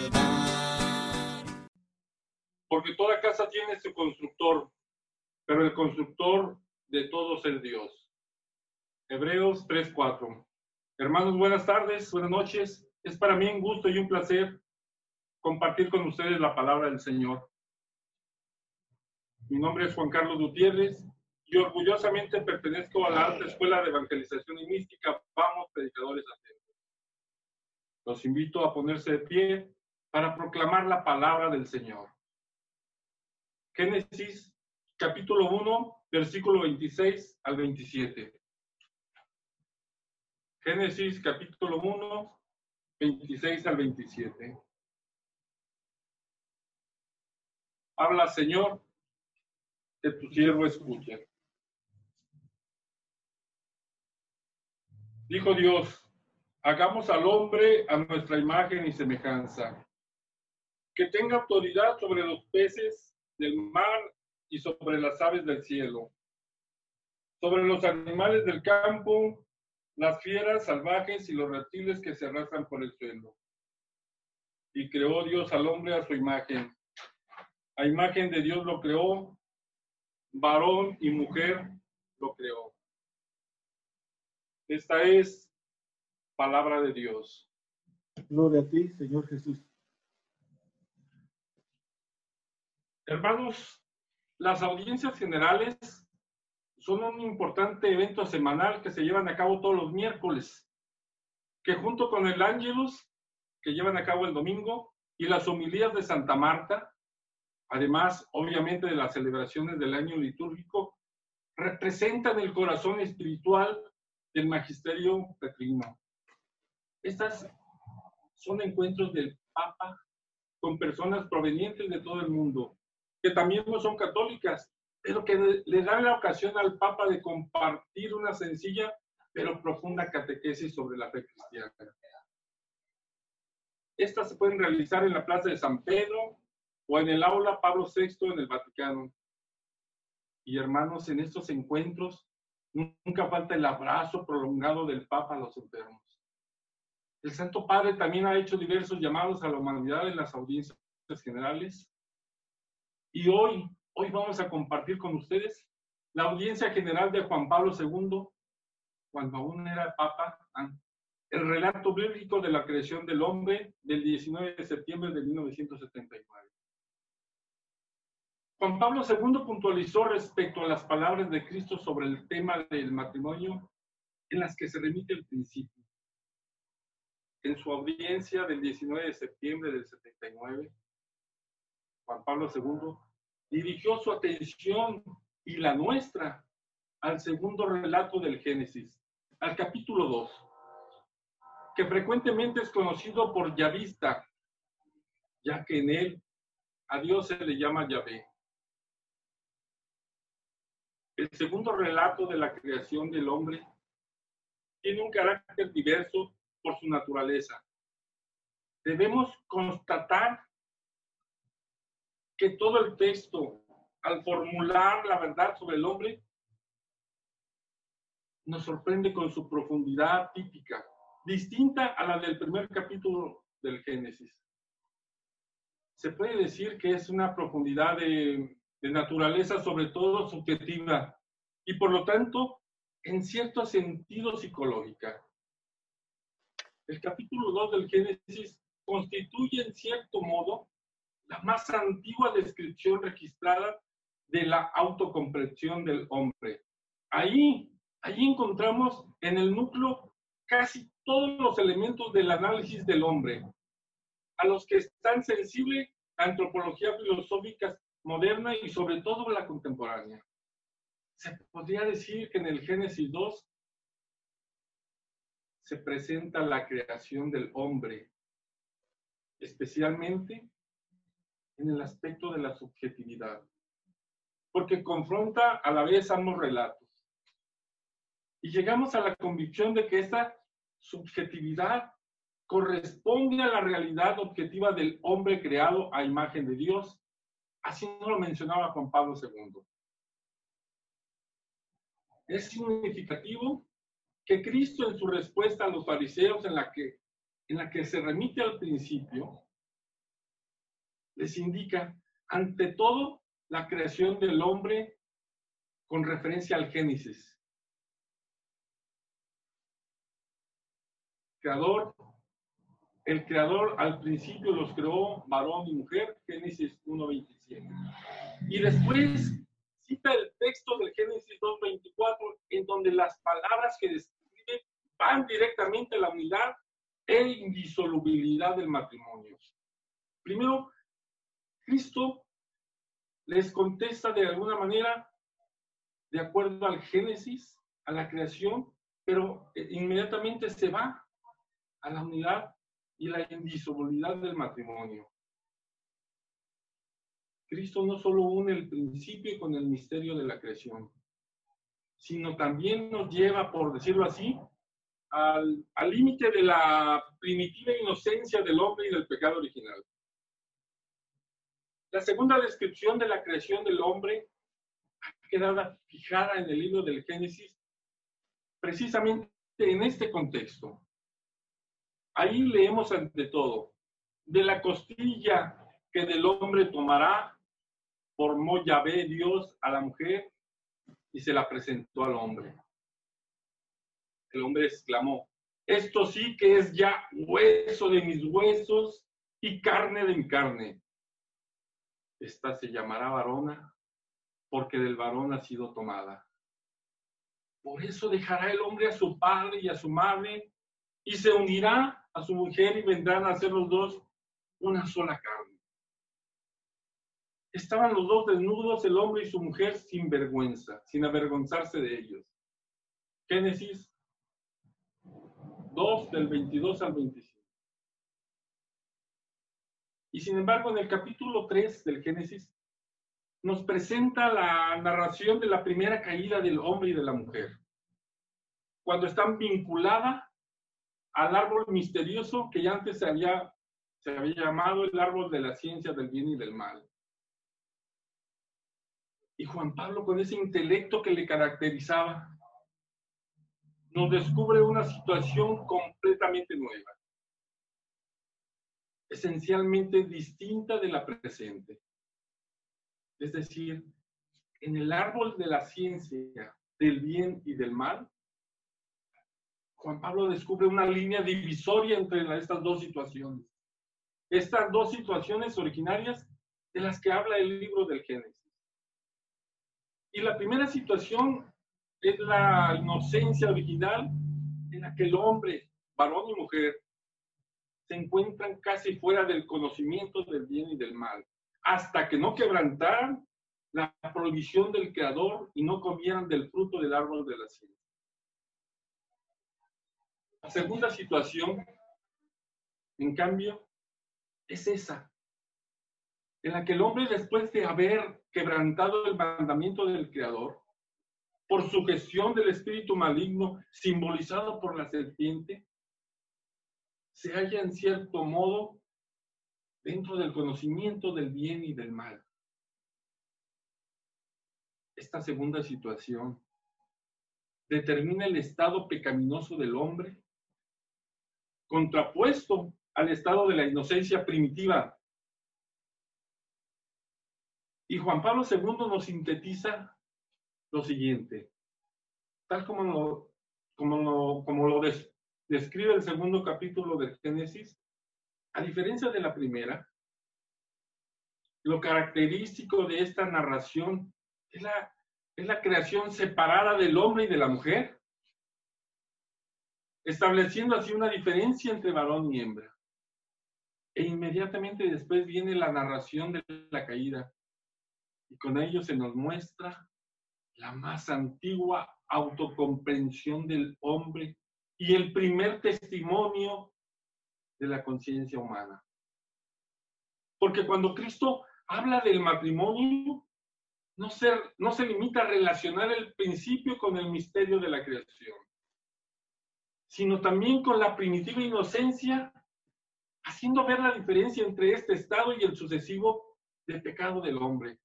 salvar. Porque toda casa tiene su constructor, pero el constructor de todos es Dios. Hebreos 3:4. Hermanos, buenas tardes, buenas noches. Es para mí un gusto y un placer compartir con ustedes la palabra del Señor. Mi nombre es Juan Carlos Gutiérrez y orgullosamente pertenezco a la Alta Escuela de Evangelización y Mística Vamos Predicadores Atentos. Los invito a ponerse de pie para proclamar la palabra del Señor. Génesis capítulo 1, versículo 26 al 27. Génesis capítulo 1, 26 al 27. Habla, Señor, que tu siervo escuche. Dijo Dios, hagamos al hombre a nuestra imagen y semejanza, que tenga autoridad sobre los peces del mar y sobre las aves del cielo, sobre los animales del campo, las fieras salvajes y los reptiles que se arrastran por el suelo. Y creó Dios al hombre a su imagen. A imagen de Dios lo creó, varón y mujer lo creó. Esta es palabra de Dios. Gloria a ti, Señor Jesús. Hermanos, las audiencias generales son un importante evento semanal que se llevan a cabo todos los miércoles, que junto con el Ángelus, que llevan a cabo el domingo, y las homilías de Santa Marta, además, obviamente, de las celebraciones del año litúrgico, representan el corazón espiritual del magisterio petrino. Estas son encuentros del Papa con personas provenientes de todo el mundo, que también no son católicas, pero que le dan la ocasión al Papa de compartir una sencilla pero profunda catequesis sobre la fe cristiana. Estas se pueden realizar en la Plaza de San Pedro o en el aula Pablo VI en el Vaticano. Y hermanos, en estos encuentros nunca falta el abrazo prolongado del Papa a los enfermos. El Santo Padre también ha hecho diversos llamados a la humanidad en las audiencias generales. Y hoy, hoy vamos a compartir con ustedes la audiencia general de Juan Pablo II, cuando aún era Papa, el relato bíblico de la creación del hombre del 19 de septiembre de 1979. Juan Pablo II puntualizó respecto a las palabras de Cristo sobre el tema del matrimonio en las que se remite el principio. En su audiencia del 19 de septiembre del 79, Juan Pablo II dirigió su atención y la nuestra al segundo relato del Génesis, al capítulo 2, que frecuentemente es conocido por Yavista, ya que en él a Dios se le llama Yahvé. El segundo relato de la creación del hombre tiene un carácter diverso por su naturaleza. Debemos constatar que todo el texto, al formular la verdad sobre el hombre, nos sorprende con su profundidad típica, distinta a la del primer capítulo del Génesis. Se puede decir que es una profundidad de naturaleza sobre todo subjetiva y por lo tanto en cierto sentido psicológica. El capítulo 2 del Génesis constituye en cierto modo la más antigua descripción registrada de la autocomprensión del hombre. Ahí, ahí encontramos en el núcleo casi todos los elementos del análisis del hombre, a los que están sensible antropología filosófica moderna y sobre todo la contemporánea. Se podría decir que en el Génesis 2 se presenta la creación del hombre, especialmente en el aspecto de la subjetividad, porque confronta a la vez ambos relatos. Y llegamos a la convicción de que esta subjetividad corresponde a la realidad objetiva del hombre creado a imagen de Dios Así no lo mencionaba Juan Pablo II. Es significativo que Cristo en su respuesta a los fariseos en la que, en la que se remite al principio, les indica, ante todo, la creación del hombre con referencia al Génesis. Creador, el creador al principio los creó varón y mujer, Génesis 1.27. Y después cita el texto del Génesis 2.24, en donde las palabras que describe van directamente a la unidad e indisolubilidad del matrimonio. Primero, Cristo les contesta de alguna manera de acuerdo al Génesis, a la creación, pero eh, inmediatamente se va a la unidad y la indisolubilidad del matrimonio. Cristo no solo une el principio con el misterio de la creación, sino también nos lleva, por decirlo así, al límite de la primitiva inocencia del hombre y del pecado original. La segunda descripción de la creación del hombre quedada fijada en el libro del Génesis precisamente en este contexto. Ahí leemos ante todo, de la costilla que del hombre tomará, formó Yahvé Dios a la mujer y se la presentó al hombre. El hombre exclamó, esto sí que es ya hueso de mis huesos y carne de mi carne. Esta se llamará varona, porque del varón ha sido tomada. Por eso dejará el hombre a su padre y a su madre, y se unirá a su mujer y vendrán a ser los dos una sola carne. Estaban los dos desnudos, el hombre y su mujer, sin vergüenza, sin avergonzarse de ellos. Génesis 2, del 22 al 25. Y sin embargo, en el capítulo 3 del Génesis, nos presenta la narración de la primera caída del hombre y de la mujer, cuando están vinculada al árbol misterioso que ya antes se había, se había llamado el árbol de la ciencia del bien y del mal. Y Juan Pablo, con ese intelecto que le caracterizaba, nos descubre una situación completamente nueva esencialmente distinta de la presente. Es decir, en el árbol de la ciencia del bien y del mal, Juan Pablo descubre una línea divisoria entre estas dos situaciones. Estas dos situaciones originarias de las que habla el libro del Génesis. Y la primera situación es la inocencia original en la que el hombre, varón y mujer, se encuentran casi fuera del conocimiento del bien y del mal, hasta que no quebrantaran la provisión del Creador y no comieran del fruto del árbol de la ciencia. La segunda situación, en cambio, es esa, en la que el hombre después de haber quebrantado el mandamiento del Creador, por su gestión del espíritu maligno simbolizado por la serpiente, se halla en cierto modo dentro del conocimiento del bien y del mal. Esta segunda situación determina el estado pecaminoso del hombre, contrapuesto al estado de la inocencia primitiva. Y Juan Pablo II nos sintetiza lo siguiente, tal como lo, como lo, como lo, describe el segundo capítulo de Génesis, a diferencia de la primera, lo característico de esta narración es la, creación separada del hombre y de la mujer, estableciendo así una diferencia entre varón y hembra. E inmediatamente después viene la narración de la caída, y con ello se nos muestra la más antigua autocomprensión del hombre y el primer testimonio de la conciencia humana. Porque cuando Cristo habla del matrimonio, no se, no se limita a relacionar el principio con el misterio de la creación, sino también con la primitiva inocencia, haciendo ver la diferencia entre este estado y el sucesivo del pecado del hombre.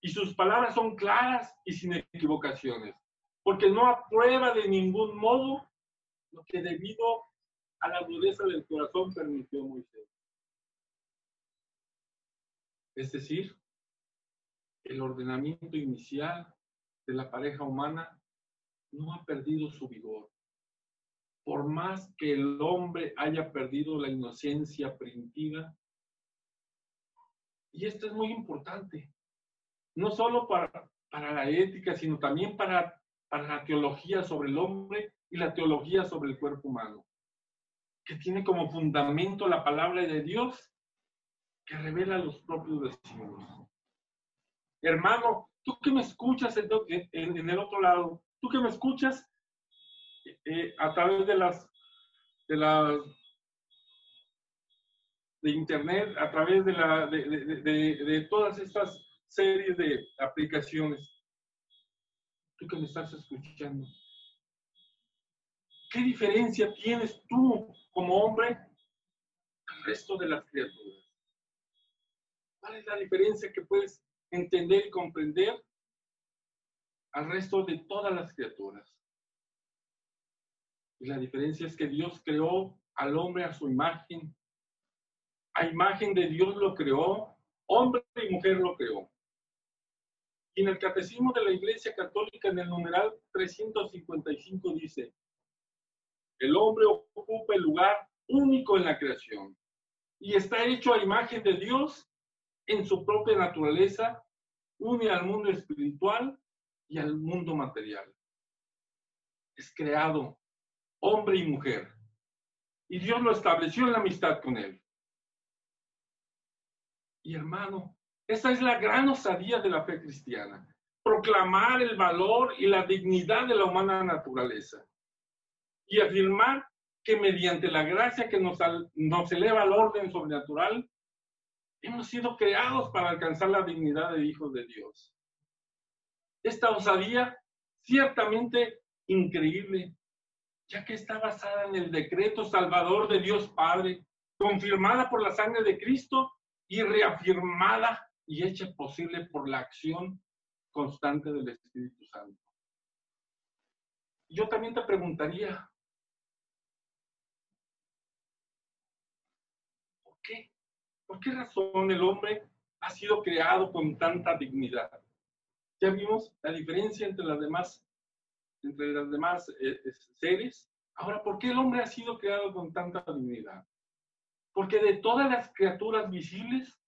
Y sus palabras son claras y sin equivocaciones, porque no aprueba de ningún modo lo que debido a la dureza del corazón permitió Moisés. Es decir, el ordenamiento inicial de la pareja humana no ha perdido su vigor. Por más que el hombre haya perdido la inocencia primitiva, y esto es muy importante, no solo para, para la ética, sino también para, para la teología sobre el hombre y la teología sobre el cuerpo humano, que tiene como fundamento la palabra de Dios que revela los propios designios. Hermano, tú que me escuchas en, el otro lado, tú que me escuchas eh, a través de las, de las de internet, a través de, la, de todas estas series de aplicaciones. Tú que me estás escuchando. ¿Qué diferencia tienes tú como hombre al resto de las criaturas? ¿Cuál es la diferencia que puedes entender y comprender al resto de todas las criaturas? Y la diferencia es que Dios creó al hombre a su imagen. A imagen de Dios lo creó, hombre y mujer lo creó. Y en el Catecismo de la Iglesia Católica, en el numeral 355, dice, el hombre ocupa el lugar único en la creación y está hecho a imagen de Dios en su propia naturaleza, une al mundo espiritual y al mundo material. Es creado hombre y mujer. Y Dios lo estableció en la amistad con él. Y hermano, esa es la gran osadía de la fe cristiana. Proclamar el valor y la dignidad de la humana naturaleza. Y afirmar que mediante la gracia que nos, nos eleva al orden sobrenatural, hemos sido creados para alcanzar la dignidad de hijos de Dios. Esta osadía, ciertamente increíble, ya que está basada en el decreto salvador de Dios Padre, confirmada por la sangre de Cristo y reafirmada y hecha posible por la acción constante del Espíritu Santo. Yo también te preguntaría, ¿por qué? ¿Por qué razón el hombre ha sido creado con tanta dignidad? Ya vimos la diferencia entre las demás, entre las demás eh, seres. Ahora, ¿por qué el hombre ha sido creado con tanta dignidad? Porque de todas las criaturas visibles,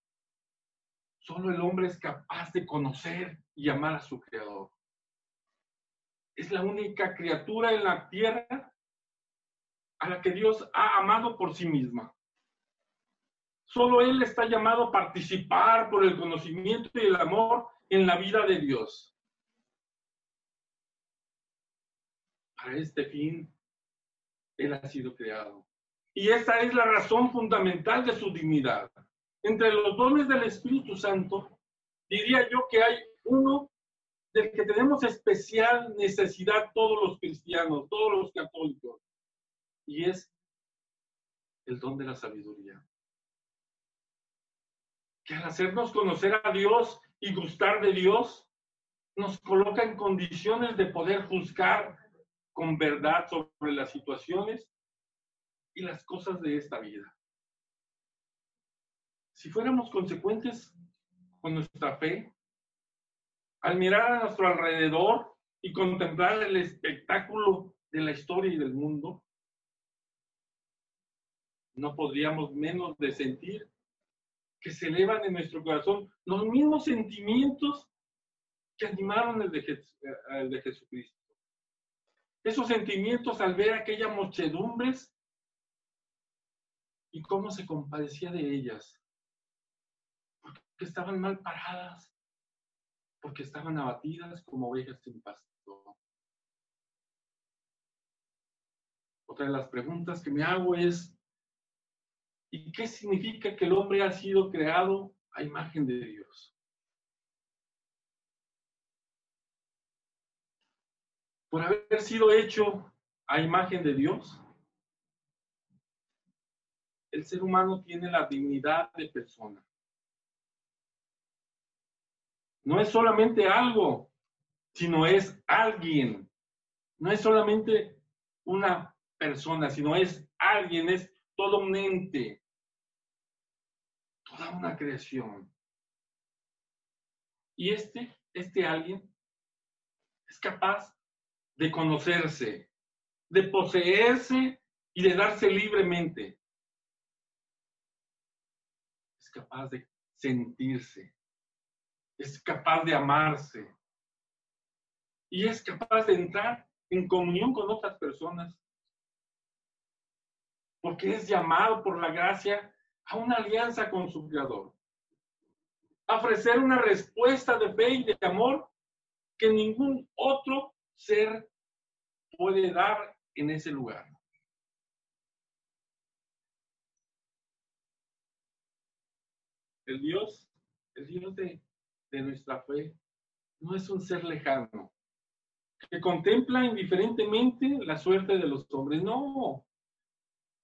Solo el hombre es capaz de conocer y amar a su creador. Es la única criatura en la tierra a la que Dios ha amado por sí misma. Solo Él está llamado a participar por el conocimiento y el amor en la vida de Dios. Para este fin, Él ha sido creado. Y esa es la razón fundamental de su dignidad entre los dones del Espíritu Santo, diría yo que hay uno del que tenemos especial necesidad todos los cristianos, todos los católicos, y es el don de la sabiduría. Que al hacernos conocer a Dios y gustar de Dios, nos coloca en condiciones de poder juzgar con verdad sobre las situaciones y las cosas de esta vida. Si fuéramos consecuentes con nuestra fe, al mirar a nuestro alrededor y contemplar el espectáculo de la historia y del mundo, no podríamos menos de sentir que se elevan en nuestro corazón los mismos sentimientos que animaron el de, de Jesucristo. Esos sentimientos al ver aquellas muchedumbres y cómo se compadecía de ellas que estaban mal paradas, porque estaban abatidas como ovejas sin pasto. Otra de las preguntas que me hago es, ¿y qué significa que el hombre ha sido creado a imagen de Dios? Por haber sido hecho a imagen de Dios, el ser humano tiene la dignidad de persona. No es solamente algo, sino es alguien. No es solamente una persona, sino es alguien, es todo un ente, toda una creación. Y este, este alguien es capaz de conocerse, de poseerse y de darse libremente. Es capaz de sentirse, es capaz de amarse y es capaz de entrar en comunión con otras personas. Porque es llamado por la gracia a una alianza con su Creador. Ofrecer una respuesta de fe y de amor que ningún otro ser puede dar en ese lugar. El Dios, el Dios de nuestra fe, no es un ser lejano, que contempla indiferentemente la suerte de los hombres. No,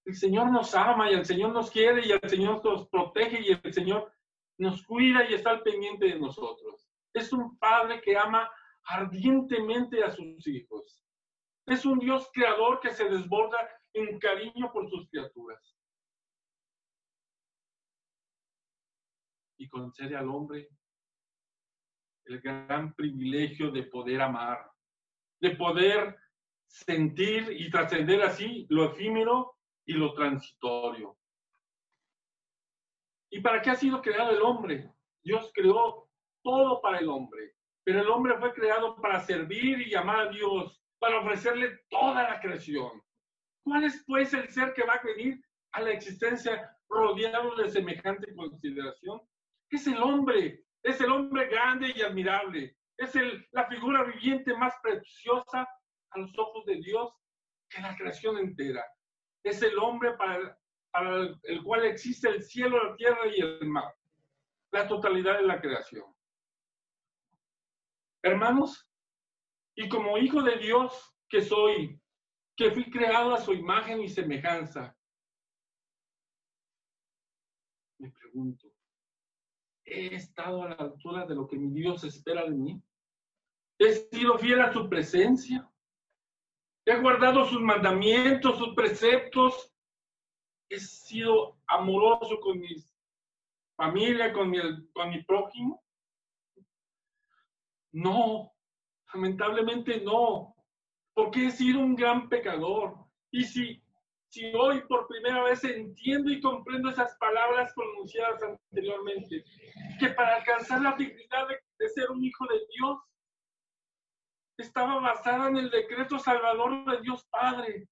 el Señor nos ama y el Señor nos quiere y el Señor nos protege y el Señor nos cuida y está al pendiente de nosotros. Es un Padre que ama ardientemente a sus hijos. Es un Dios creador que se desborda en cariño por sus criaturas. Y concede al hombre el gran privilegio de poder amar, de poder sentir y trascender así lo efímero y lo transitorio. ¿Y para qué ha sido creado el hombre? Dios creó todo para el hombre, pero el hombre fue creado para servir y amar a Dios, para ofrecerle toda la creación. ¿Cuál es pues el ser que va a venir a la existencia rodeado de semejante consideración? Es el hombre, es el hombre grande y admirable, es el, la figura viviente más preciosa a los ojos de Dios que la creación entera. Es el hombre para, el cual existe el cielo, la tierra y el mar, la totalidad de la creación. Hermanos, y como hijo de Dios que soy, que fui creado a su imagen y semejanza, me pregunto, ¿he estado a la altura de lo que mi Dios espera de mí? ¿He sido fiel a su presencia? ¿He guardado sus mandamientos, sus preceptos? ¿He sido amoroso con mi familia, con mi, con mi prójimo? No, lamentablemente no, porque he sido un gran pecador. Y si, si hoy por primera vez entiendo y comprendo esas palabras pronunciadas anteriormente, que para alcanzar la dignidad de, de ser un hijo de Dios, estaba basada en el decreto salvador de Dios Padre.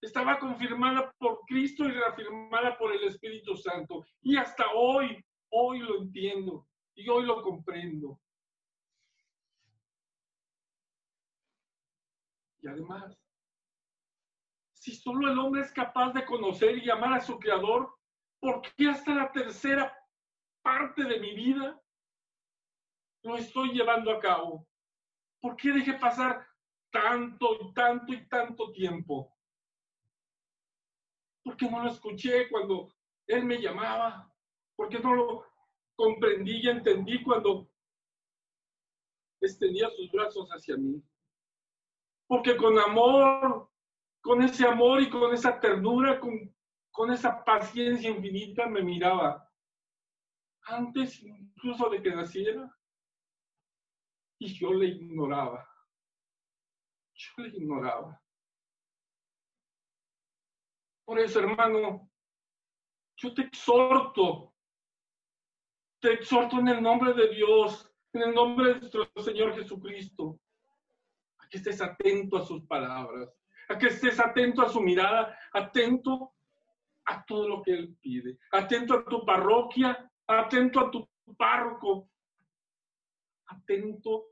Estaba confirmada por Cristo y reafirmada por el Espíritu Santo. Y hasta hoy, hoy lo entiendo y hoy lo comprendo. Y además, si solo el hombre es capaz de conocer y amar a su Creador, ¿por qué hasta la tercera parte de mi vida lo estoy llevando a cabo? ¿Por qué dejé pasar tanto y tanto y tanto tiempo? ¿Por qué no lo escuché cuando él me llamaba? ¿Por qué no lo comprendí y entendí cuando extendía sus brazos hacia mí? Porque con amor, con ese amor y con esa ternura, con, con esa paciencia infinita me miraba. Antes incluso de que naciera, y yo le ignoraba. Yo le ignoraba. Por eso, hermano, yo te exhorto, te exhorto en el nombre de Dios, en el nombre de nuestro Señor Jesucristo, a que estés atento a sus palabras, a que estés atento a su mirada, atento a todo lo que Él pide, atento a tu parroquia, atento a tu párroco, atento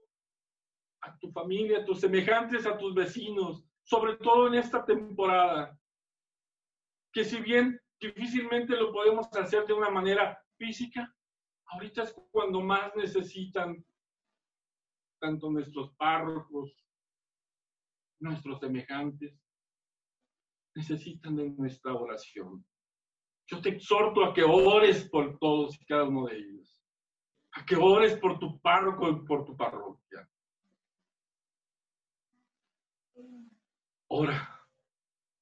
a tu familia, a tus semejantes, a tus vecinos, sobre todo en esta temporada, que si bien difícilmente lo podemos hacer de una manera física, ahorita es cuando más necesitan tanto nuestros párrocos, nuestros semejantes, necesitan de nuestra oración. Yo te exhorto a que ores por todos y cada uno de ellos a que ores por tu párroco y por tu parroquia. Ora,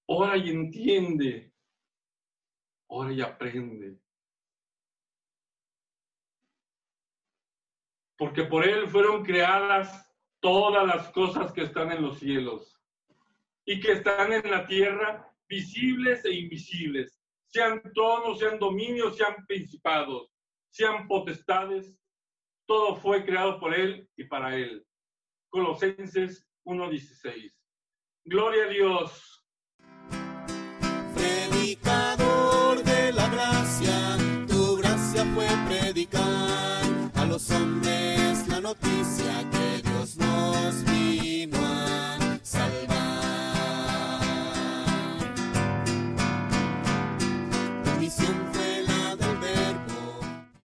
ora y entiende, ora y aprende. porque por Él fueron creadas todas las cosas que están en los cielos y que están en la tierra, visibles e invisibles, sean tronos, sean dominios, sean principados, sean potestades, todo fue creado por Él y para Él. Colosenses 1.16. Gloria a Dios. Predicador de la gracia, tu gracia fue predicar a los hombres la noticia que Dios nos vino.